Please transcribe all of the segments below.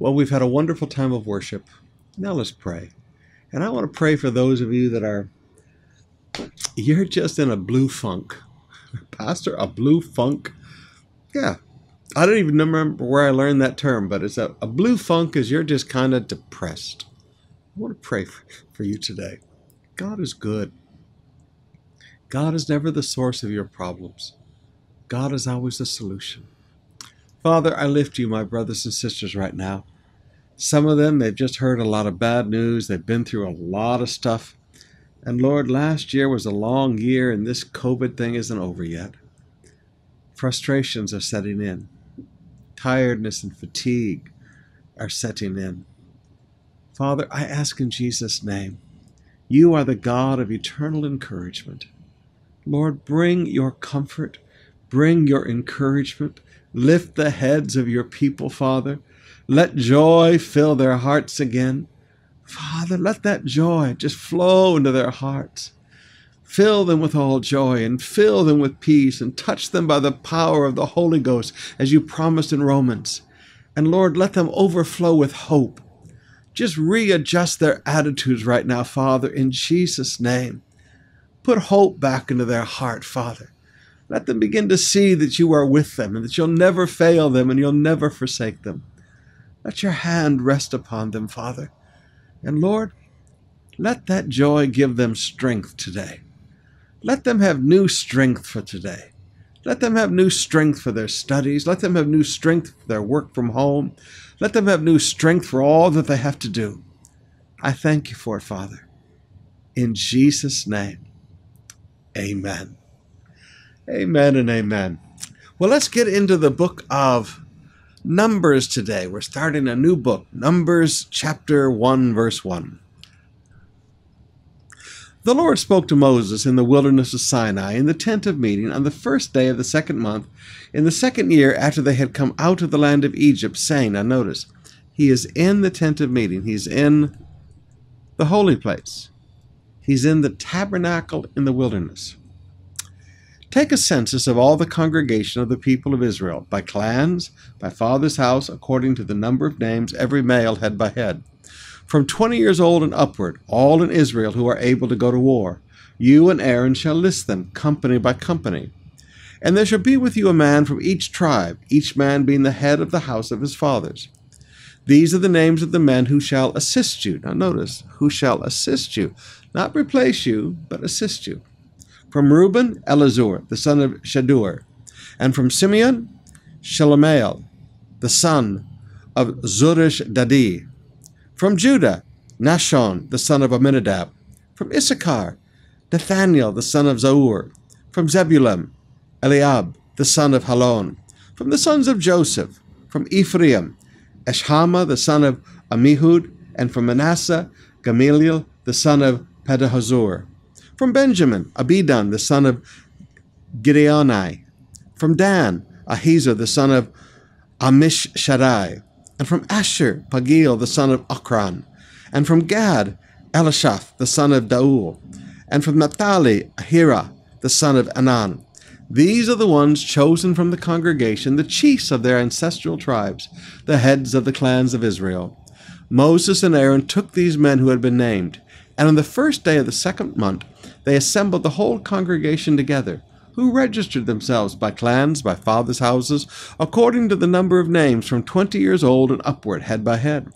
Well, we've had a wonderful time of worship. Now let's pray. And I want to pray for those of you that are, you're just in a blue funk. Pastor, a blue funk? Yeah. I don't even remember where I learned that term, but it's a, a blue funk is you're just kind of depressed. I want to pray for, for you today. God is good. God is never the source of your problems. God is always the solution. Father, I lift you, my brothers and sisters, right now. Some of them, they've just heard a lot of bad news. They've been through a lot of stuff. And Lord, last year was a long year, and this COVID thing isn't over yet. Frustrations are setting in, tiredness and fatigue are setting in. Father, I ask in Jesus' name, you are the God of eternal encouragement. Lord, bring your comfort, bring your encouragement, lift the heads of your people, Father. Let joy fill their hearts again. Father, let that joy just flow into their hearts. Fill them with all joy and fill them with peace and touch them by the power of the Holy Ghost as you promised in Romans. And Lord, let them overflow with hope. Just readjust their attitudes right now, Father, in Jesus' name. Put hope back into their heart, Father. Let them begin to see that you are with them and that you'll never fail them and you'll never forsake them. Let your hand rest upon them, Father. And Lord, let that joy give them strength today. Let them have new strength for today. Let them have new strength for their studies. Let them have new strength for their work from home. Let them have new strength for all that they have to do. I thank you for it, Father. In Jesus' name, amen. Amen and amen. Well, let's get into the book of Numbers today. We're starting a new book, Numbers chapter 1, verse 1. The Lord spoke to Moses in the wilderness of Sinai in the tent of meeting on the first day of the second month, in the second year after they had come out of the land of Egypt, saying, Now notice, he is in the tent of meeting, he's in the holy place, he's in the tabernacle in the wilderness. Take a census of all the congregation of the people of Israel, by clans, by father's house, according to the number of names, every male head by head. From twenty years old and upward, all in Israel who are able to go to war. You and Aaron shall list them, company by company. And there shall be with you a man from each tribe, each man being the head of the house of his fathers. These are the names of the men who shall assist you. Now notice, who shall assist you. Not replace you, but assist you. From Reuben, Elizur, the son of Shedeur. And from Simeon, Shelumiel, the son of Zurish Dadi. From Judah, Nahshon, the son of Amminadab. From Issachar, Nathaniel, the son of Zaur. From Zebulun, Eliab, the son of Helon. From the sons of Joseph, from Ephraim, Elishama, the son of Amihud. And from Manasseh, Gamaliel, the son of Pedahzur. From Benjamin, Abidan, the son of Gideoni. From Dan, Ahiezer, the son of Ammishaddai. And from Asher, Pagiel, the son of Ochran. And from Gad, Elishaph, the son of Daul. And from Naphtali, Ahira, the son of Anan. These are the ones chosen from the congregation, the chiefs of their ancestral tribes, the heads of the clans of Israel. Moses and Aaron took these men who had been named, and on the first day of the second month they assembled the whole congregation together, who registered themselves by clans, by fathers' houses, according to the number of names from twenty years old and upward, head by head.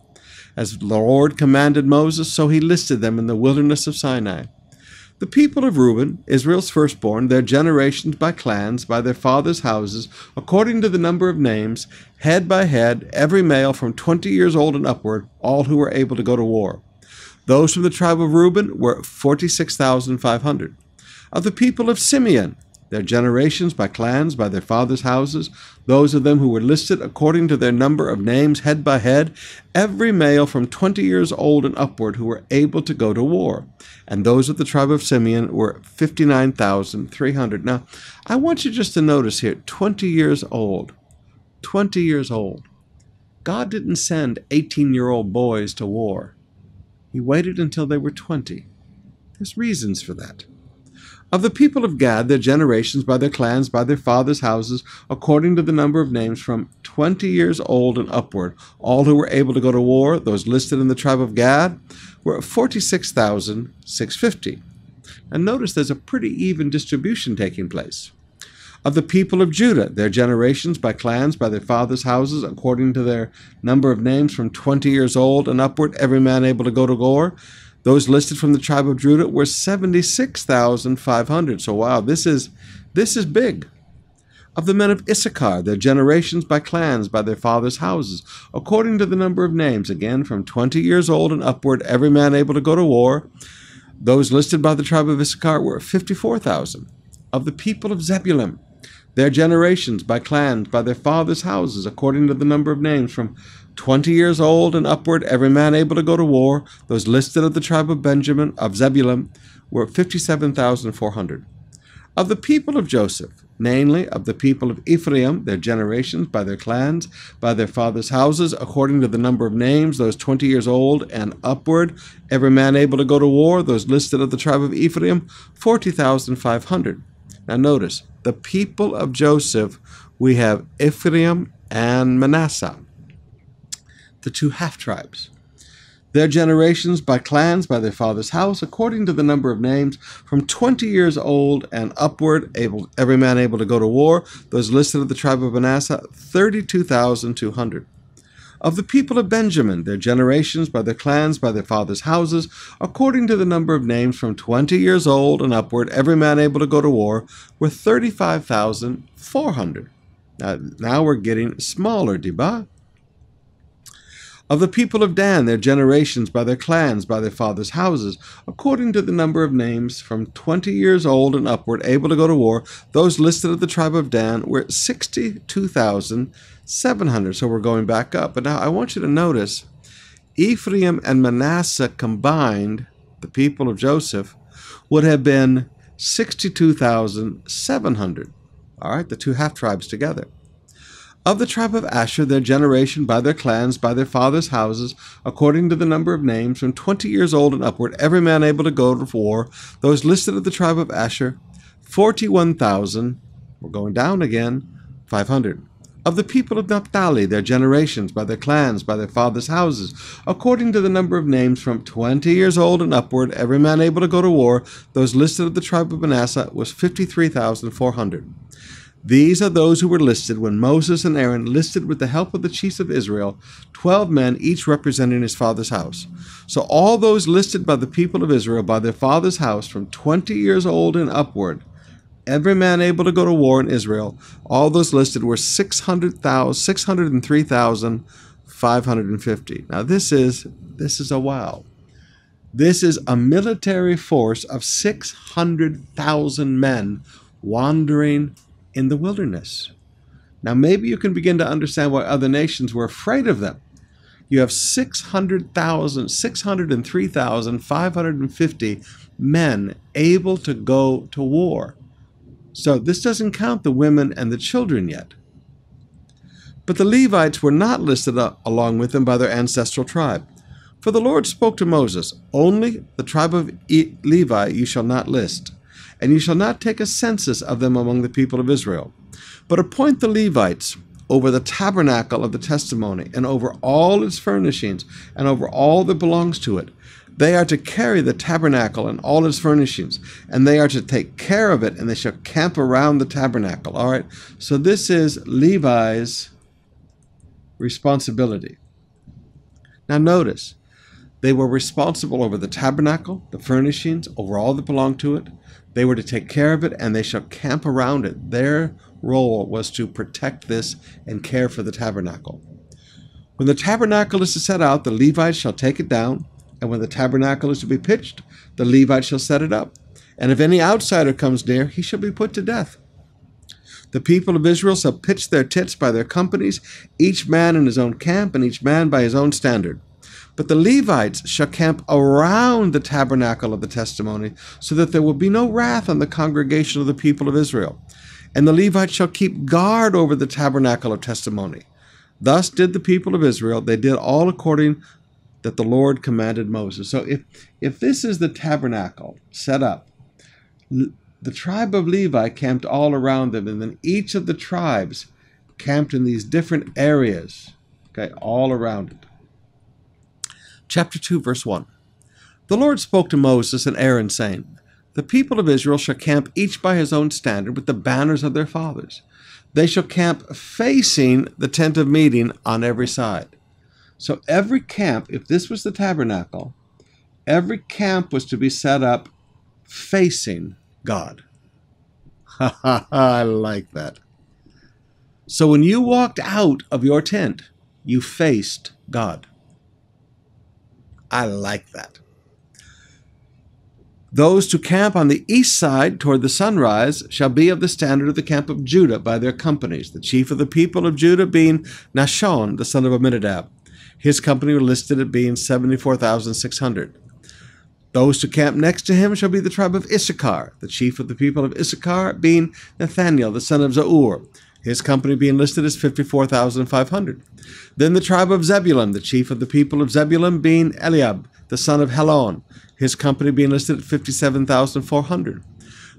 As the Lord commanded Moses, so he listed them in the wilderness of Sinai. The people of Reuben, Israel's firstborn, their generations by clans, by their fathers' houses, according to the number of names, head by head, every male from twenty years old and upward, all who were able to go to war. Those from the tribe of Reuben were 46,500. Of the people of Simeon, their generations by clans, by their fathers' houses, those of them who were listed according to their number of names, head by head, every male from twenty years old and upward who were able to go to war. And those of the tribe of Simeon were 59,300. Now, I want you just to notice here 20 years old. 20 years old. God didn't send 18 year old boys to war. He waited until they were 20. There's reasons for that. Of the people of Gad, their generations, by their clans, by their fathers' houses, according to the number of names, from twenty years old and upward, all who were able to go to war, those listed in the tribe of Gad, were 46,650. And notice there's a pretty even distribution taking place. Of the people of Judah, their generations, by clans, by their fathers' houses, according to their number of names, from twenty years old and upward, every man able to go to war, those listed from the tribe of Judah were 76,500. So wow, this is this is big. Of the men of Issachar, their generations by clans, by their fathers' houses, according to the number of names, again from 20 years old and upward, every man able to go to war, those listed by the tribe of Issachar were 54,000. Of the people of Zebulun, their generations by clans, by their fathers' houses, according to the number of names, from twenty years old and upward, every man able to go to war, those listed of the tribe of Benjamin, of Zebulun, were 57,400. Of the people of Joseph, namely of the people of Ephraim, their generations, by their clans, by their fathers' houses, according to the number of names, those twenty years old and upward, every man able to go to war, those listed of the tribe of Ephraim, 40,500. Now notice, the people of Joseph, we have Ephraim and Manasseh, the two half tribes. Their generations by clans, by their father's house, according to the number of names, from twenty years old and upward, able every man able to go to war. Those listed of the tribe of Manasseh, thirty-two thousand two hundred. Of the people of Benjamin, their generations, by their clans, by their fathers' houses, according to the number of names from twenty years old and upward, every man able to go to war, were 35,400. Now, now we're getting smaller, Deba. Of the people of Dan, their generations, by their clans, by their fathers' houses, according to the number of names, from twenty years old and upward, able to go to war, those listed of the tribe of Dan were 62,700. So we're going back up. But now I want you to notice Ephraim and Manasseh combined, the people of Joseph, would have been 62,700. All right, the two half tribes together. Of the tribe of Asher, their generation, by their clans, by their fathers' houses, according to the number of names, from twenty years old and upward, every man able to go to war, those listed of the tribe of Asher, 41,000. We're going down again, 500 of the people of Naphtali, their generations, by their clans, by their fathers' houses, according to the number of names from twenty years old and upward, every man able to go to war, those listed of the tribe of Manasseh was fifty three thousand four hundred. These are those who were listed when Moses and Aaron listed with the help of the chiefs of Israel, twelve men, each representing his father's house. So all those listed by the people of Israel by their father's house from twenty years old and upward, every man able to go to war in Israel, all those listed were 600,000, 603,550. Now this is this is a wow. This is a military force of 600,000 men wandering in the wilderness. Now maybe you can begin to understand why other nations were afraid of them. You have 600,000, 603,550 men able to go to war. So this doesn't count the women and the children yet. But the Levites were not listed along with them by their ancestral tribe. For the Lord spoke to Moses, Only the tribe of Levi you shall not list, and you shall not take a census of them among the people of Israel. But appoint the Levites over the tabernacle of the testimony, and over all its furnishings, and over all that belongs to it, they are to carry the tabernacle and all its furnishings, and they are to take care of it, and they shall camp around the tabernacle. All right. So this is Levi's responsibility. Now notice, they were responsible over the tabernacle, the furnishings, over all that belonged to it. They were to take care of it, and they shall camp around it. Their role was to protect this and care for the tabernacle. When the tabernacle is to set out, the Levites shall take it down and when the tabernacle is to be pitched, the Levite shall set it up. And if any outsider comes near, he shall be put to death. The people of Israel shall pitch their tents by their companies, each man in his own camp, and each man by his own standard. But the Levites shall camp around the tabernacle of the testimony, so that there will be no wrath on the congregation of the people of Israel. And the Levites shall keep guard over the tabernacle of testimony. Thus did the people of Israel. They did all according that the Lord commanded Moses. So if if this is the tabernacle set up, the tribe of Levi camped all around them, and then each of the tribes camped in these different areas, okay, all around it. Chapter 2, verse 1. The Lord spoke to Moses and Aaron, saying, The people of Israel shall camp each by his own standard with the banners of their fathers. They shall camp facing the tent of meeting on every side. So every camp, if this was the tabernacle, every camp was to be set up facing God. Ha ha ha, I like that. So when you walked out of your tent, you faced God. I like that. Those to camp on the east side toward the sunrise shall be of the standard of the camp of Judah by their companies, the chief of the people of Judah being Nahshon, the son of Amminadab. His company were listed at being 74,600. Those to camp next to him shall be the tribe of Issachar, the chief of the people of Issachar being Nathaniel, the son of Zaur, his company being listed as 54,500. Then the tribe of Zebulun, the chief of the people of Zebulun being Eliab, the son of Helon, his company being listed at 57,400.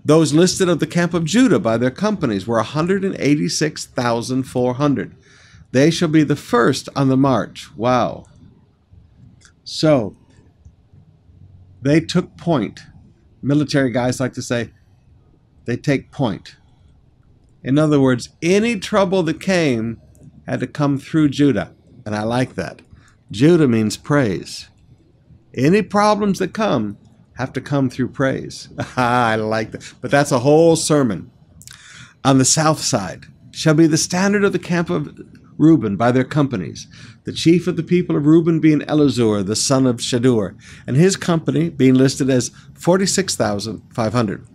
Those listed of the camp of Judah by their companies were 186,400. They shall be the first on the march. Wow. So, they took point. Military guys like to say, they take point. In other words, any trouble that came had to come through Judah. And I like that. Judah means praise. Any problems that come have to come through praise. I like that. But that's a whole sermon. On the south side shall be the standard of the camp of Reuben by their companies. The chief of the people of Reuben being Elizur, the son of Shedeur, and his company being listed as 46,500.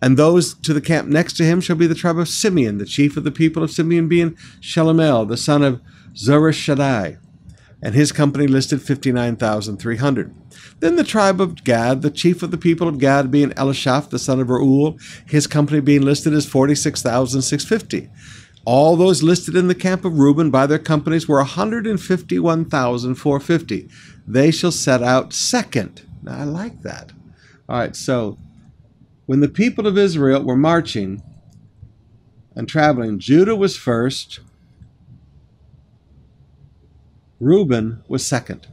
And those to the camp next to him shall be the tribe of Simeon, the chief of the people of Simeon being Shelumiel, the son of Zurishaddai and his company listed 59,300. Then the tribe of Gad, the chief of the people of Gad being Elishaph, the son of Reuel, his company being listed as 46,650. All those listed in the camp of Reuben by their companies were 151,450. They shall set out second. Now, I like that. All right, so when the people of Israel were marching and traveling, Judah was first, Reuben was second.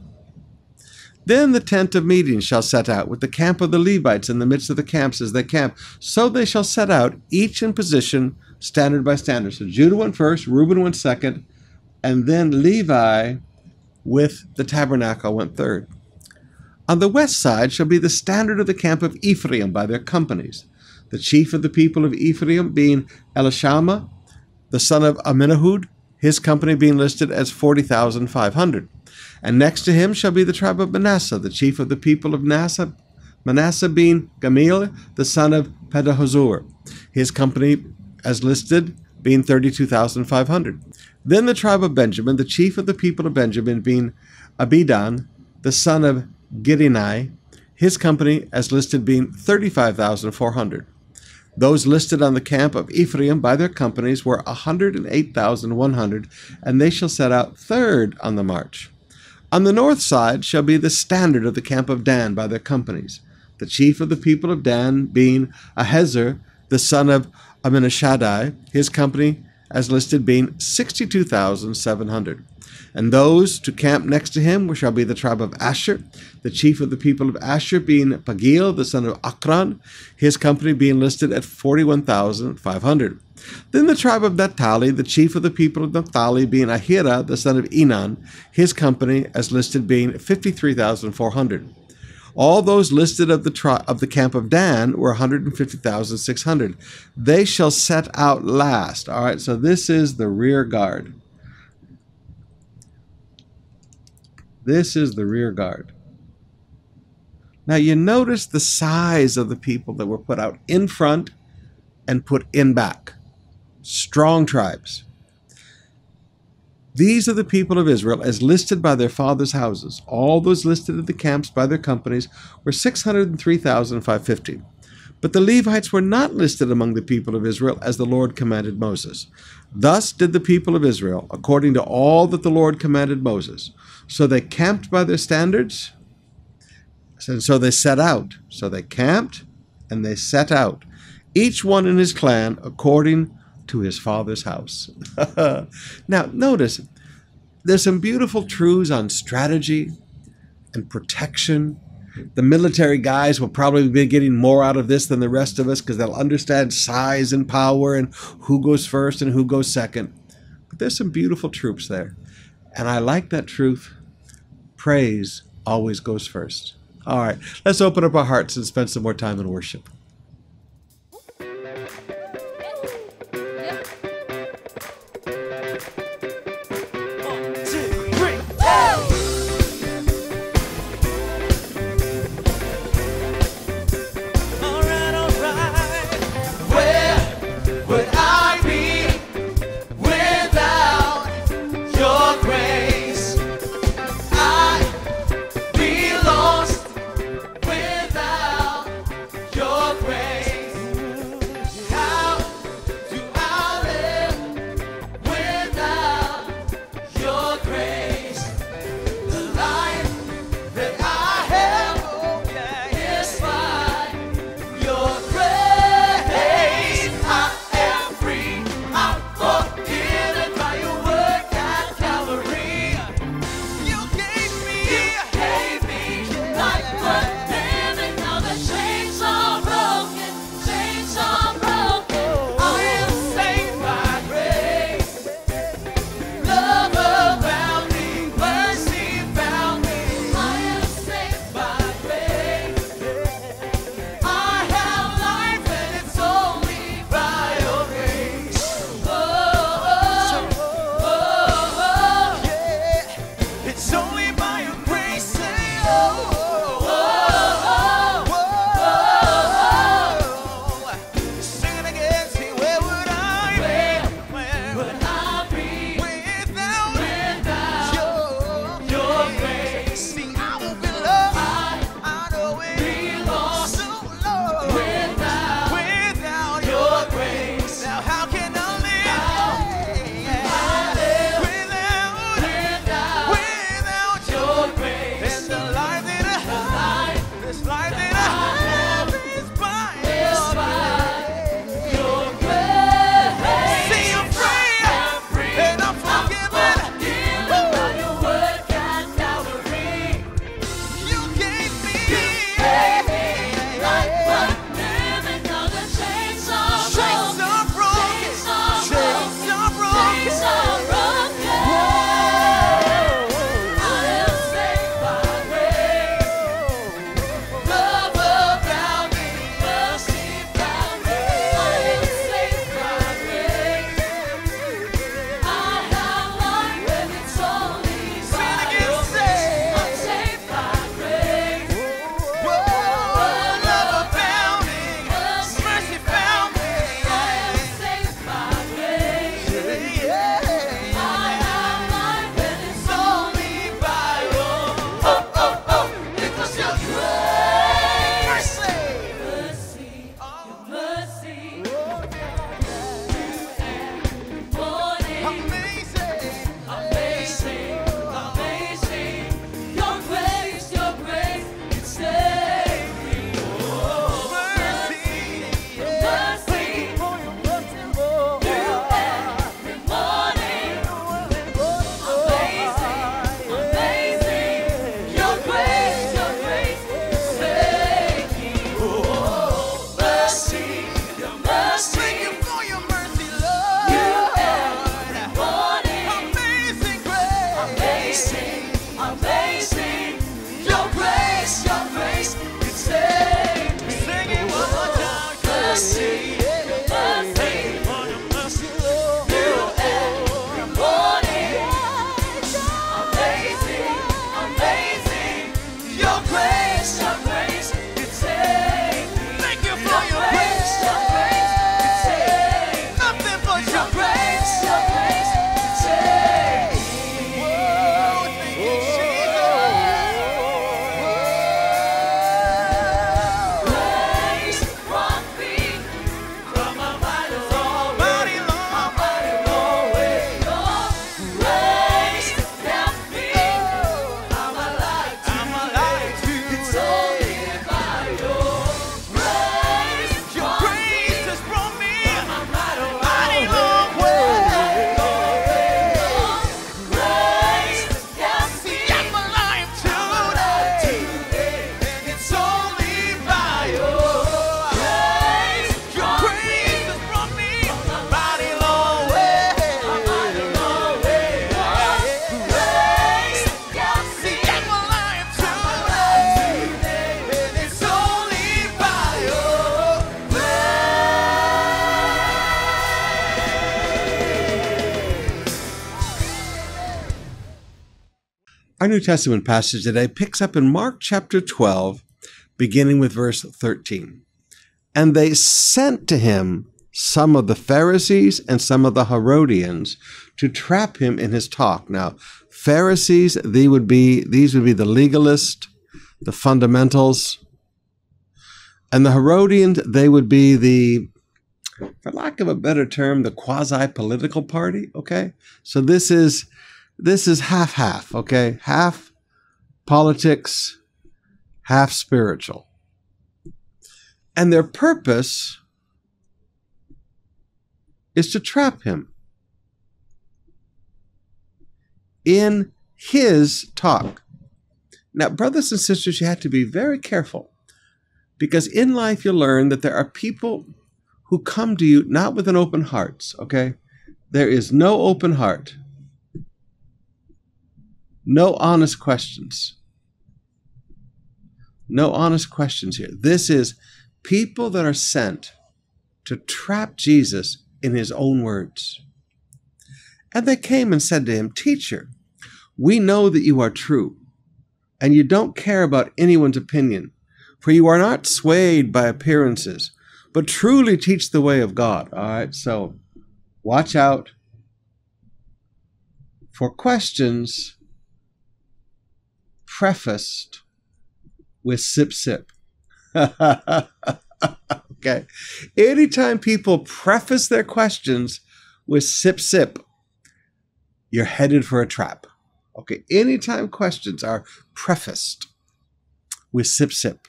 Then the tent of meeting shall set out, with the camp of the Levites in the midst of the camps as they camp. So they shall set out, each in position, standard by standard. So Judah went first, Reuben went second, and then Levi with the tabernacle went third. On the west side shall be the standard of the camp of Ephraim by their companies. The chief of the people of Ephraim being Elishama, the son of Amminahud, his company being listed as 40,500. And next to him shall be the tribe of Manasseh, the chief of the people of Manasseh, Manasseh being Gamaliel, the son of Pedahzur. His company, as listed, being 32,500. Then the tribe of Benjamin, the chief of the people of Benjamin, being Abidan, the son of Gideoni, his company, as listed, being 35,400. Those listed on the camp of Ephraim by their companies were 108,100, and they shall set out third on the march. On the north side shall be the standard of the camp of Dan by their companies, the chief of the people of Dan being Ahiezer, the son of Amminashadai, his company as listed being 62,700. And those to camp next to him shall be the tribe of Asher, the chief of the people of Asher being Pagiel, the son of Akran, his company being listed at 41,500. Then the tribe of Naphtali, the chief of the people of Naphtali being Ahira, the son of Enan, his company as listed being 53,400. All those listed of the tri- of the camp of Dan were 150,600. They shall set out last. All right, so this is the rear guard. This is the rear guard. Now you notice the size of the people that were put out in front and put in back. Strong tribes. These are the people of Israel as listed by their fathers' houses. All those listed at the camps by their companies were 603,550. But the Levites were not listed among the people of Israel as the Lord commanded Moses. Thus did the people of Israel, according to all that the Lord commanded Moses. So they camped by their standards, and so they set out. So they camped and they set out, each one in his clan according to his father's house. now, notice there's some beautiful truths on strategy and protection. The military guys will probably be getting more out of this than the rest of us because they'll understand size and power and who goes first and who goes second. But there's some beautiful troops there. And I like that truth. Praise always goes first. All right, let's open up our hearts and spend some more time in worship. Our New Testament passage today picks up in Mark chapter 12, beginning with verse 13. And they sent to him some of the Pharisees and some of the Herodians to trap him in his talk. Now, Pharisees, they would be these would be the legalists, the fundamentals, and the Herodians, they would be the for lack of a better term, the quasi-political party, okay? So this is this is half-half, okay? Half politics, half spiritual. And their purpose is to trap him in his talk. Now, brothers and sisters, you have to be very careful because in life you learn that there are people who come to you not with an open heart, okay? There is no open heart, no honest questions. No honest questions here. This is people that are sent to trap Jesus in his own words. And they came and said to him, Teacher, we know that you are true, and you don't care about anyone's opinion, for you are not swayed by appearances, but truly teach the way of God. All right, so watch out for questions prefaced with sip sip. okay. Anytime people preface their questions with sip sip, you're headed for a trap. Okay. Anytime questions are prefaced with sip sip,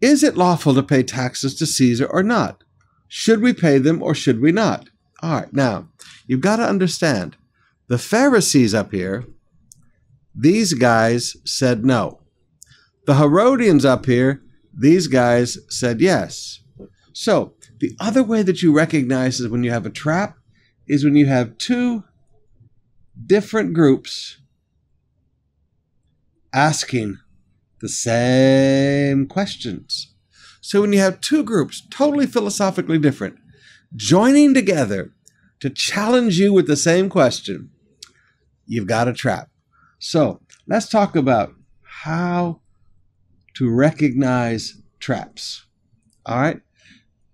is it lawful to pay taxes to Caesar or not? Should we pay them or should we not? All right. Now, you've got to understand the Pharisees up here, these guys said no. The Herodians up here, these guys said yes. So, the other way that you recognize is when you have a trap is when you have two different groups asking the same questions. So, when you have two groups, totally philosophically different, joining together to challenge you with the same question, you've got a trap. So, let's talk about how to recognize traps. All right.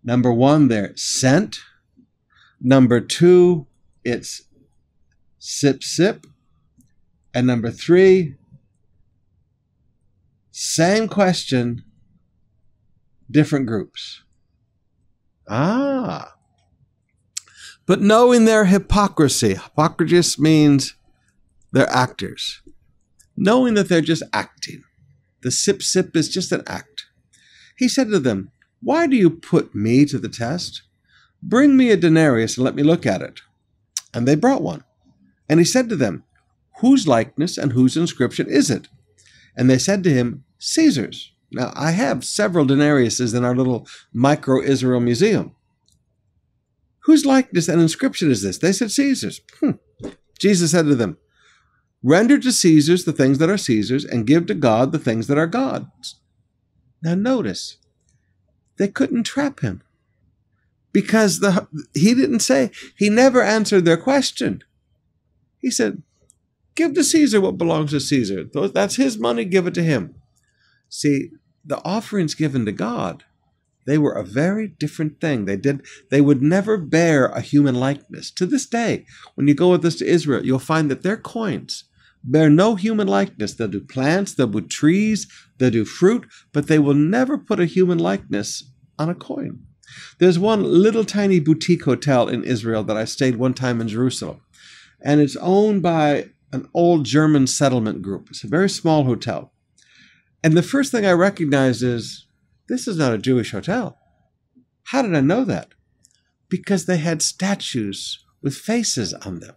Number one, they're sent. Number two, it's sip sip. And number three, same question, different groups. Ah. But knowing their hypocrisy, hypocrisy means they're actors. Knowing that they're just acting. The sip sip is just an act. He said to them, Why do you put me to the test? Bring me a denarius and let me look at it. And they brought one. And he said to them, Whose likeness and whose inscription is it? And they said to him, Caesar's. Now, I have several denariuses in our little micro Israel museum. Whose likeness and inscription is this? They said, Caesar's. Hmm. Jesus said to them, Render to Caesar's the things that are Caesar's, and give to God the things that are God's. Now notice, they couldn't trap him because the he didn't say he never answered their question. He said, "Give to Caesar what belongs to Caesar. That's his money. Give it to him." See, the offerings given to God, they were a very different thing. They did they would never bear a human likeness. To this day, when you go with us to Israel, you'll find that their coins bear no human likeness. They'll do plants, they'll do trees, they'll do fruit, but they will never put a human likeness on a coin. There's one little tiny boutique hotel in Israel that I stayed one time in Jerusalem, and it's owned by an old German settlement group. It's a very small hotel. And the first thing I recognized is this is not a Jewish hotel. How did I know that? Because they had statues with faces on them.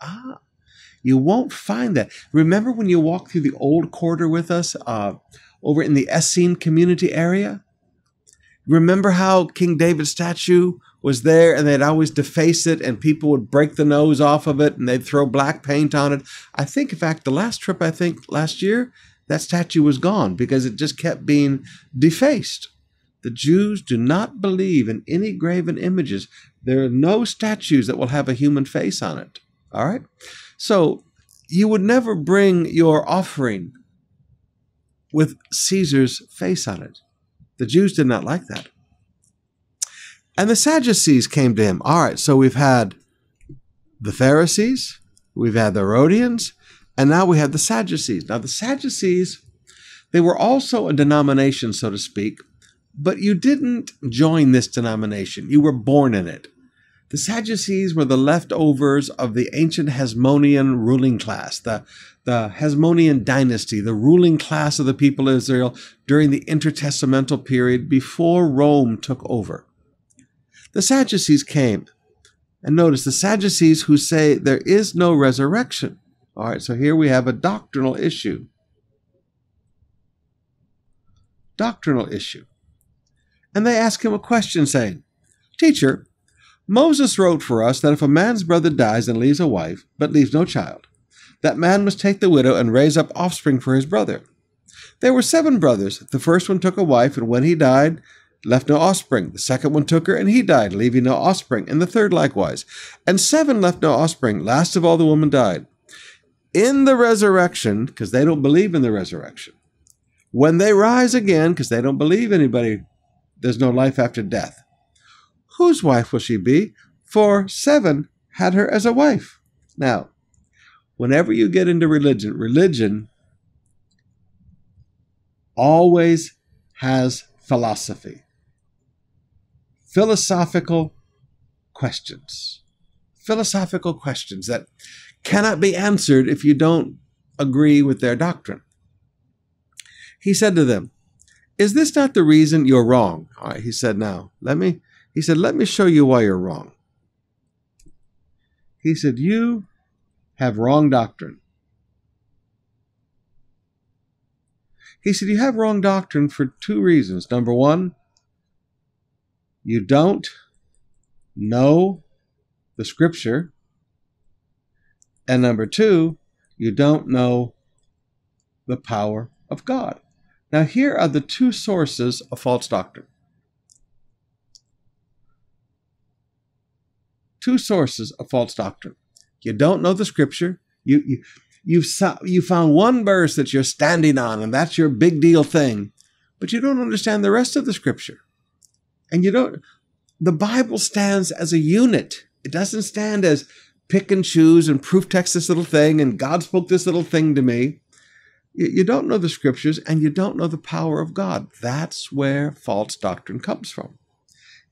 Ah, you won't find that. Remember when you walked through the old quarter with us uh, over in the Essene community area? Remember how King David's statue was there and they'd always deface it and people would break the nose off of it and they'd throw black paint on it? I think, in fact, the last trip, I think last year, that statue was gone because it just kept being defaced. The Jews do not believe in any graven images. There are no statues that will have a human face on it. All right? So you would never bring your offering with Caesar's face on it. The Jews did not like that. And the Sadducees came to him. All right, so we've had the Pharisees, we've had the Herodians, and now we have the Sadducees. Now, the Sadducees, they were also a denomination, so to speak, but you didn't join this denomination. You were born in it. The Sadducees were the leftovers of the ancient Hasmonean ruling class, the, the Hasmonean dynasty, the ruling class of the people of Israel during the intertestamental period before Rome took over. The Sadducees came. And notice the Sadducees who say there is no resurrection. All right, so here we have a doctrinal issue. Doctrinal issue. And they ask him a question saying, Teacher, Moses wrote for us that if a man's brother dies and leaves a wife, but leaves no child, that man must take the widow and raise up offspring for his brother. There were seven brothers. The first one took a wife, and when he died, left no offspring. The second one took her, and he died, leaving no offspring. And the third likewise. And seven left no offspring. Last of all, the woman died. In the resurrection, because they don't believe in the resurrection, when they rise again, because they don't believe anybody, there's no life after death. Whose wife will she be? For seven had her as a wife. Now, whenever you get into religion, religion always has philosophy philosophical questions. Philosophical questions that cannot be answered if you don't agree with their doctrine. He said to them, Is this not the reason you're wrong? All right, he said, Now, let me, he said, Let me show you why you're wrong. He said, You have wrong doctrine. He said, You have wrong doctrine for two reasons. Number one, you don't know the scripture. And number two, you don't know the power of God. Now, here are the two sources of false doctrine. Two sources of false doctrine. You don't know the scripture. You, you, you've, you found one verse that you're standing on, and that's your big deal thing, but you don't understand the rest of the scripture. And you don't, the Bible stands as a unit. It doesn't stand as pick and choose and proof text this little thing and God spoke this little thing to me. You, you don't know the scriptures and you don't know the power of God. That's where false doctrine comes from.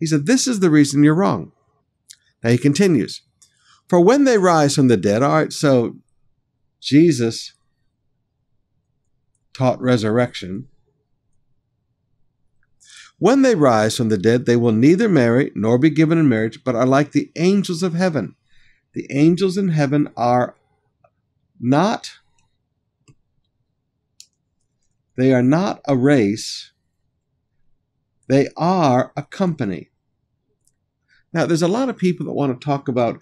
He said, This is the reason you're wrong. Now he continues, For when they rise from the dead, all right, so Jesus taught resurrection. When they rise from the dead, they will neither marry nor be given in marriage, but are like the angels of heaven. The angels in heaven are not they are not a race. They are a company. Now, there's a lot of people that want to talk about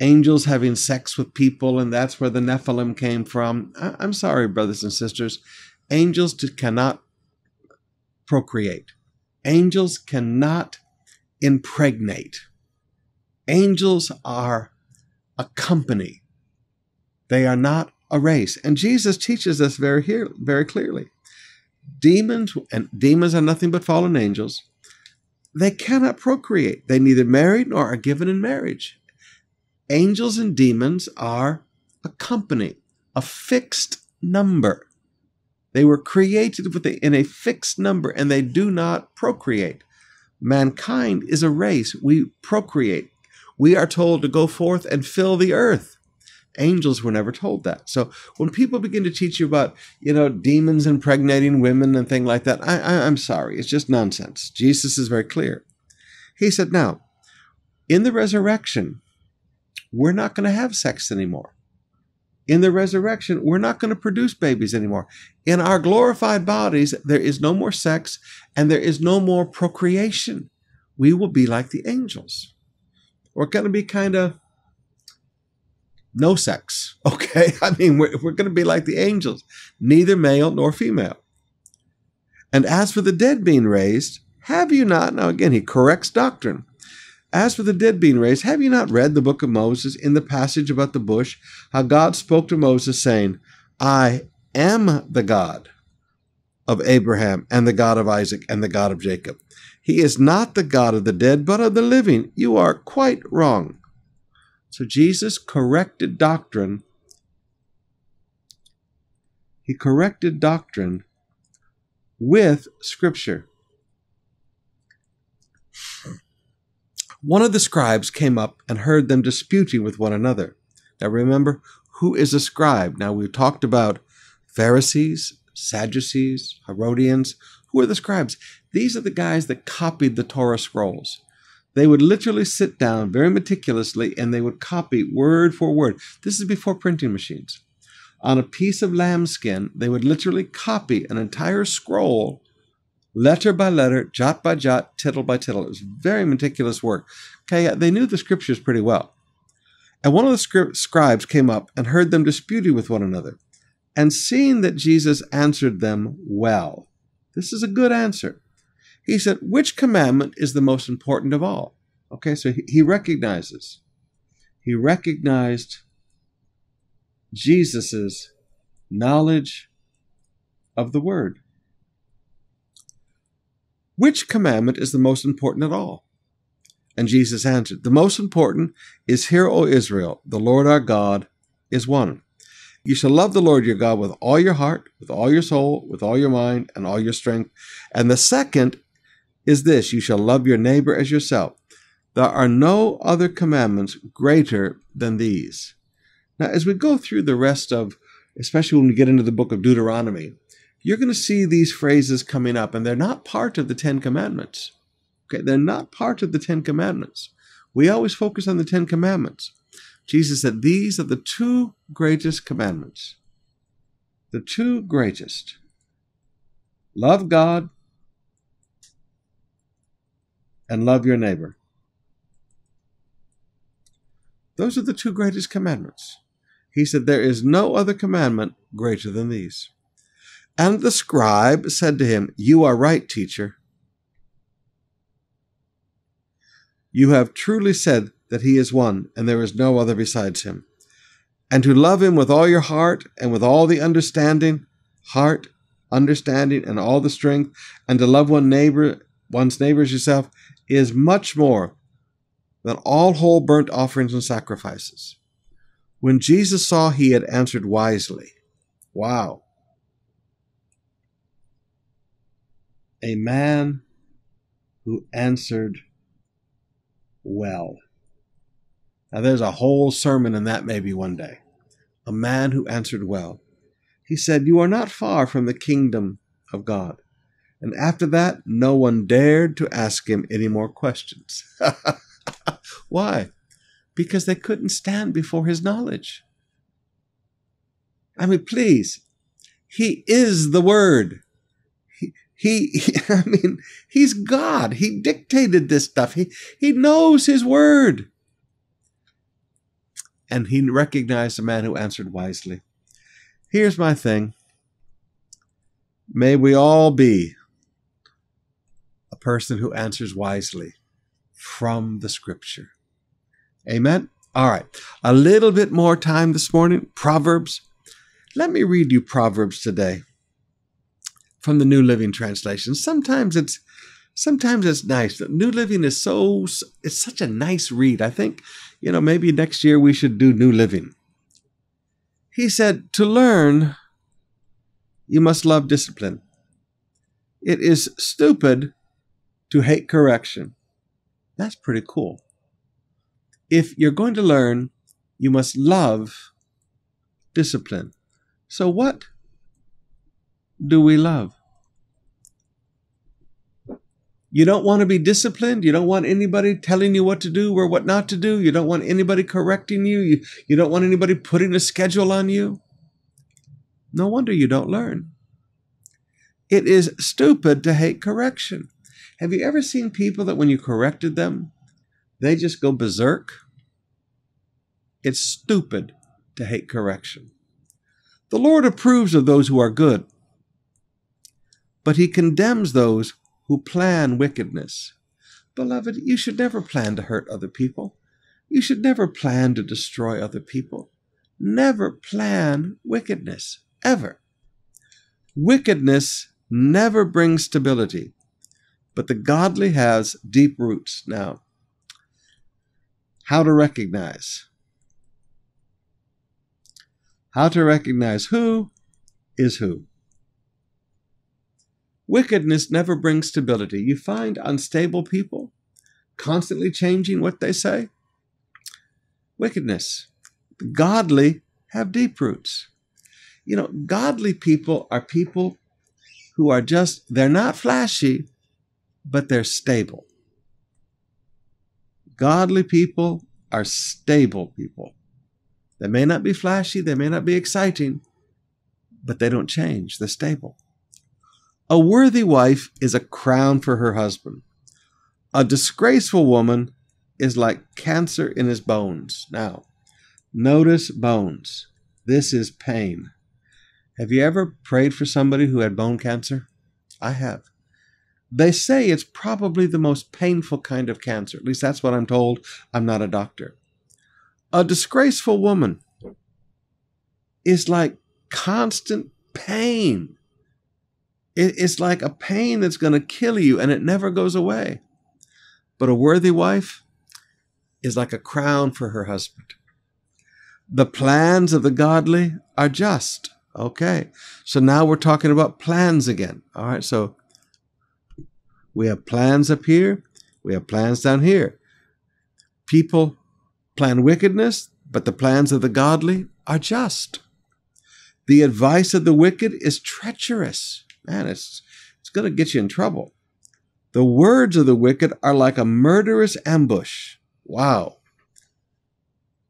angels having sex with people, and that's where the Nephilim came from. I'm sorry, brothers and sisters. Angels cannot procreate. Angels cannot impregnate. Angels are a company. They are not a race. And Jesus teaches us very here, very clearly. Demons and demons are nothing but fallen angels. They cannot procreate. They neither marry nor are given in marriage. Angels and demons are a company, a fixed number. They were created with in a fixed number and they do not procreate. Mankind is a race. We procreate. We are told to go forth and fill the earth. Angels were never told that. So when people begin to teach you about, you know, demons impregnating women and thing like that, I, I, I'm sorry. It's just nonsense. Jesus is very clear. He said, now, in the resurrection, we're not going to have sex anymore in the resurrection, we're not going to produce babies anymore. In our glorified bodies, there is no more sex and there is no more procreation. We will be like the angels. We're going to be kind of no sex, okay? I mean, we're, we're going to be like the angels, neither male nor female. And as for the dead being raised, have you not? Now, again, he corrects doctrine. As for the dead being raised, have you not read the book of Moses in the passage about the bush, how God spoke to Moses, saying, I am the God of Abraham and the God of Isaac and the God of Jacob. He is not the God of the dead, but of the living. You are quite wrong. So Jesus corrected doctrine. He corrected doctrine with Scripture. One of the scribes came up and heard them disputing with one another. Now remember, who is a scribe? Now we've talked about Pharisees, Sadducees, Herodians. Who are the scribes? These are the guys that copied the Torah scrolls. They would literally sit down very meticulously and they would copy word for word. This is before printing machines. On a piece of lambskin, they would literally copy an entire scroll, letter by letter, jot by jot, tittle by tittle. It was very meticulous work. Okay, they knew the scriptures pretty well. And one of the scribes came up and heard them disputing with one another. And seeing that Jesus answered them well, this is a good answer. He said, Which commandment is the most important of all? Okay, so he recognizes. He recognized Jesus's knowledge of the word. Which commandment is the most important at all? And Jesus answered, The most important is, Hear, O Israel, the Lord our God is one. You shall love the Lord your God with all your heart, with all your soul, with all your mind, and all your strength. And the second is this you shall love your neighbor as yourself. There are no other commandments greater than these. Now, as we go through the rest of, especially when we get into the book of Deuteronomy, you're going to see these phrases coming up, and they're not part of the Ten Commandments. Okay, they're not part of the Ten Commandments. We always focus on the Ten Commandments. Jesus said, These are the two greatest commandments. The two greatest. Love God and love your neighbor. Those are the two greatest commandments. He said, There is no other commandment greater than these. And the scribe said to him, You are right, teacher. You have truly said that he is one, and there is no other besides him. And to love him with all your heart and with all the understanding, heart, understanding, and all the strength, and to love one neighbor, one's neighbor as yourself, is much more than all whole burnt offerings and sacrifices. When Jesus saw he had answered wisely, wow. A man who answered well. Now, there's a whole sermon in that maybe one day. A man who answered well. He said, You are not far from the kingdom of God. And after that, no one dared to ask him any more questions. Why? Because they couldn't stand before his knowledge. I mean, please, he is the Word. He, he, I mean, he's God. He dictated this stuff. He, he knows his Word. And he recognized a man who answered wisely. Here's my thing. May we all be person who answers wisely from the scripture. Amen. All right. A little bit more time this morning. Proverbs. Let me read you Proverbs today from the New Living Translation. Sometimes it's sometimes it's nice. New Living is so it's such a nice read. I think, you know, maybe next year we should do New Living. He said, "To learn, you must love discipline. It is stupid to hate correction. That's pretty cool. If you're going to learn, you must love discipline. So, what do we love? You don't want to be disciplined. You don't want anybody telling you what to do or what not to do. You don't want anybody correcting you. You, you don't want anybody putting a schedule on you. No wonder you don't learn. It is stupid to hate correction. Have you ever seen people that when you corrected them, they just go berserk? It's stupid to hate correction. The Lord approves of those who are good, but he condemns those who plan wickedness. Beloved, you should never plan to hurt other people. You should never plan to destroy other people. Never plan wickedness, ever. Wickedness never brings stability, but the godly has deep roots. Now, how to recognize? How to recognize who is who? Wickedness never brings stability. You find unstable people constantly changing what they say. Wickedness. The godly have deep roots. You know, godly people are people who are just, they're not flashy, but they're stable. Godly people are stable people. They may not be flashy, they may not be exciting, but they don't change. They're stable. A worthy wife is a crown for her husband. A disgraceful woman is like cancer in his bones. Now, notice bones. This is pain. Have you ever prayed for somebody who had bone cancer? I have. They say it's probably the most painful kind of cancer. At least that's what I'm told. I'm not a doctor. A disgraceful woman is like constant pain. It's like a pain that's going to kill you and it never goes away. But a worthy wife is like a crown for her husband. The plans of the godly are just. Okay. So now we're talking about plans again. All right. So we have plans up here, we have plans down here. People plan wickedness, but the plans of the godly are just. The advice of the wicked is treacherous. Man, it's, it's going to get you in trouble. The words of the wicked are like a murderous ambush. Wow.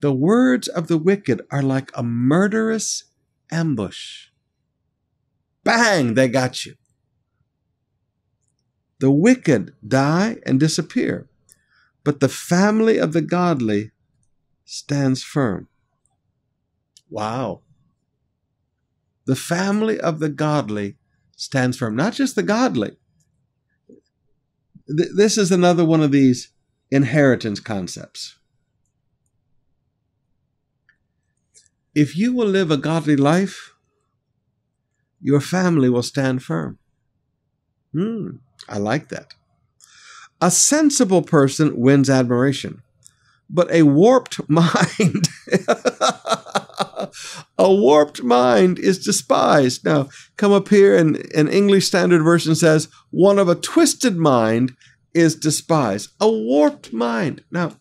The words of the wicked are like a murderous ambush. Bang, they got you. The wicked die and disappear, but the family of the godly stands firm. Wow. The family of the godly stands firm, not just the godly. This is another one of these inheritance concepts. If you will live a godly life, your family will stand firm. Hmm. I like that. A sensible person wins admiration, but a warped mind, a warped mind is despised. Now, come up here and an English Standard Version says, one of a twisted mind is despised. A warped mind. Now, you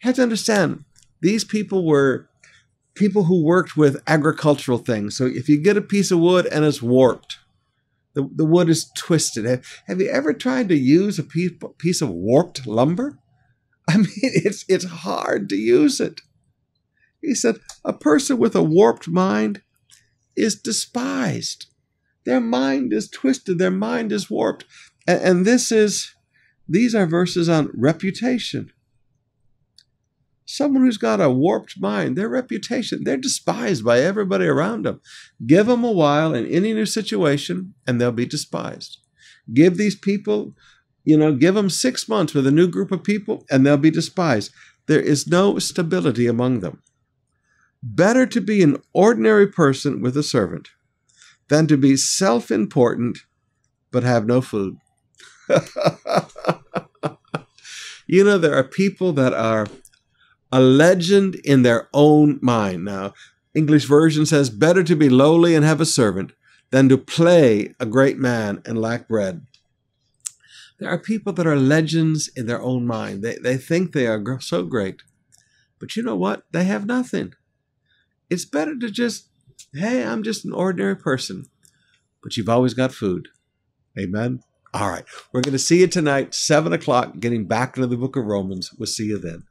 have to understand, these people were people who worked with agricultural things. So if you get a piece of wood and it's warped, the, the wood is twisted. Have, have you ever tried to use a piece, piece of warped lumber? I mean, it's, it's hard to use it. He said, a person with a warped mind is despised. Their mind is twisted, their mind is warped. And, and this is, these are verses on reputation. Someone who's got a warped mind, their reputation, they're despised by everybody around them. Give them a while in any new situation, and they'll be despised. Give these people, you know, give them six months with a new group of people, and they'll be despised. There is no stability among them. Better to be an ordinary person with a servant than to be self important but have no food. you know, there are people that are a legend in their own mind. Now, English version says, better to be lowly and have a servant than to play a great man and lack bread. There are people that are legends in their own mind. They, they think they are so great. But you know what? They have nothing. It's better to just, hey, I'm just an ordinary person. But you've always got food. Amen. All right. We're going to see you tonight, 7 o'clock, getting back into the book of Romans. We'll see you then.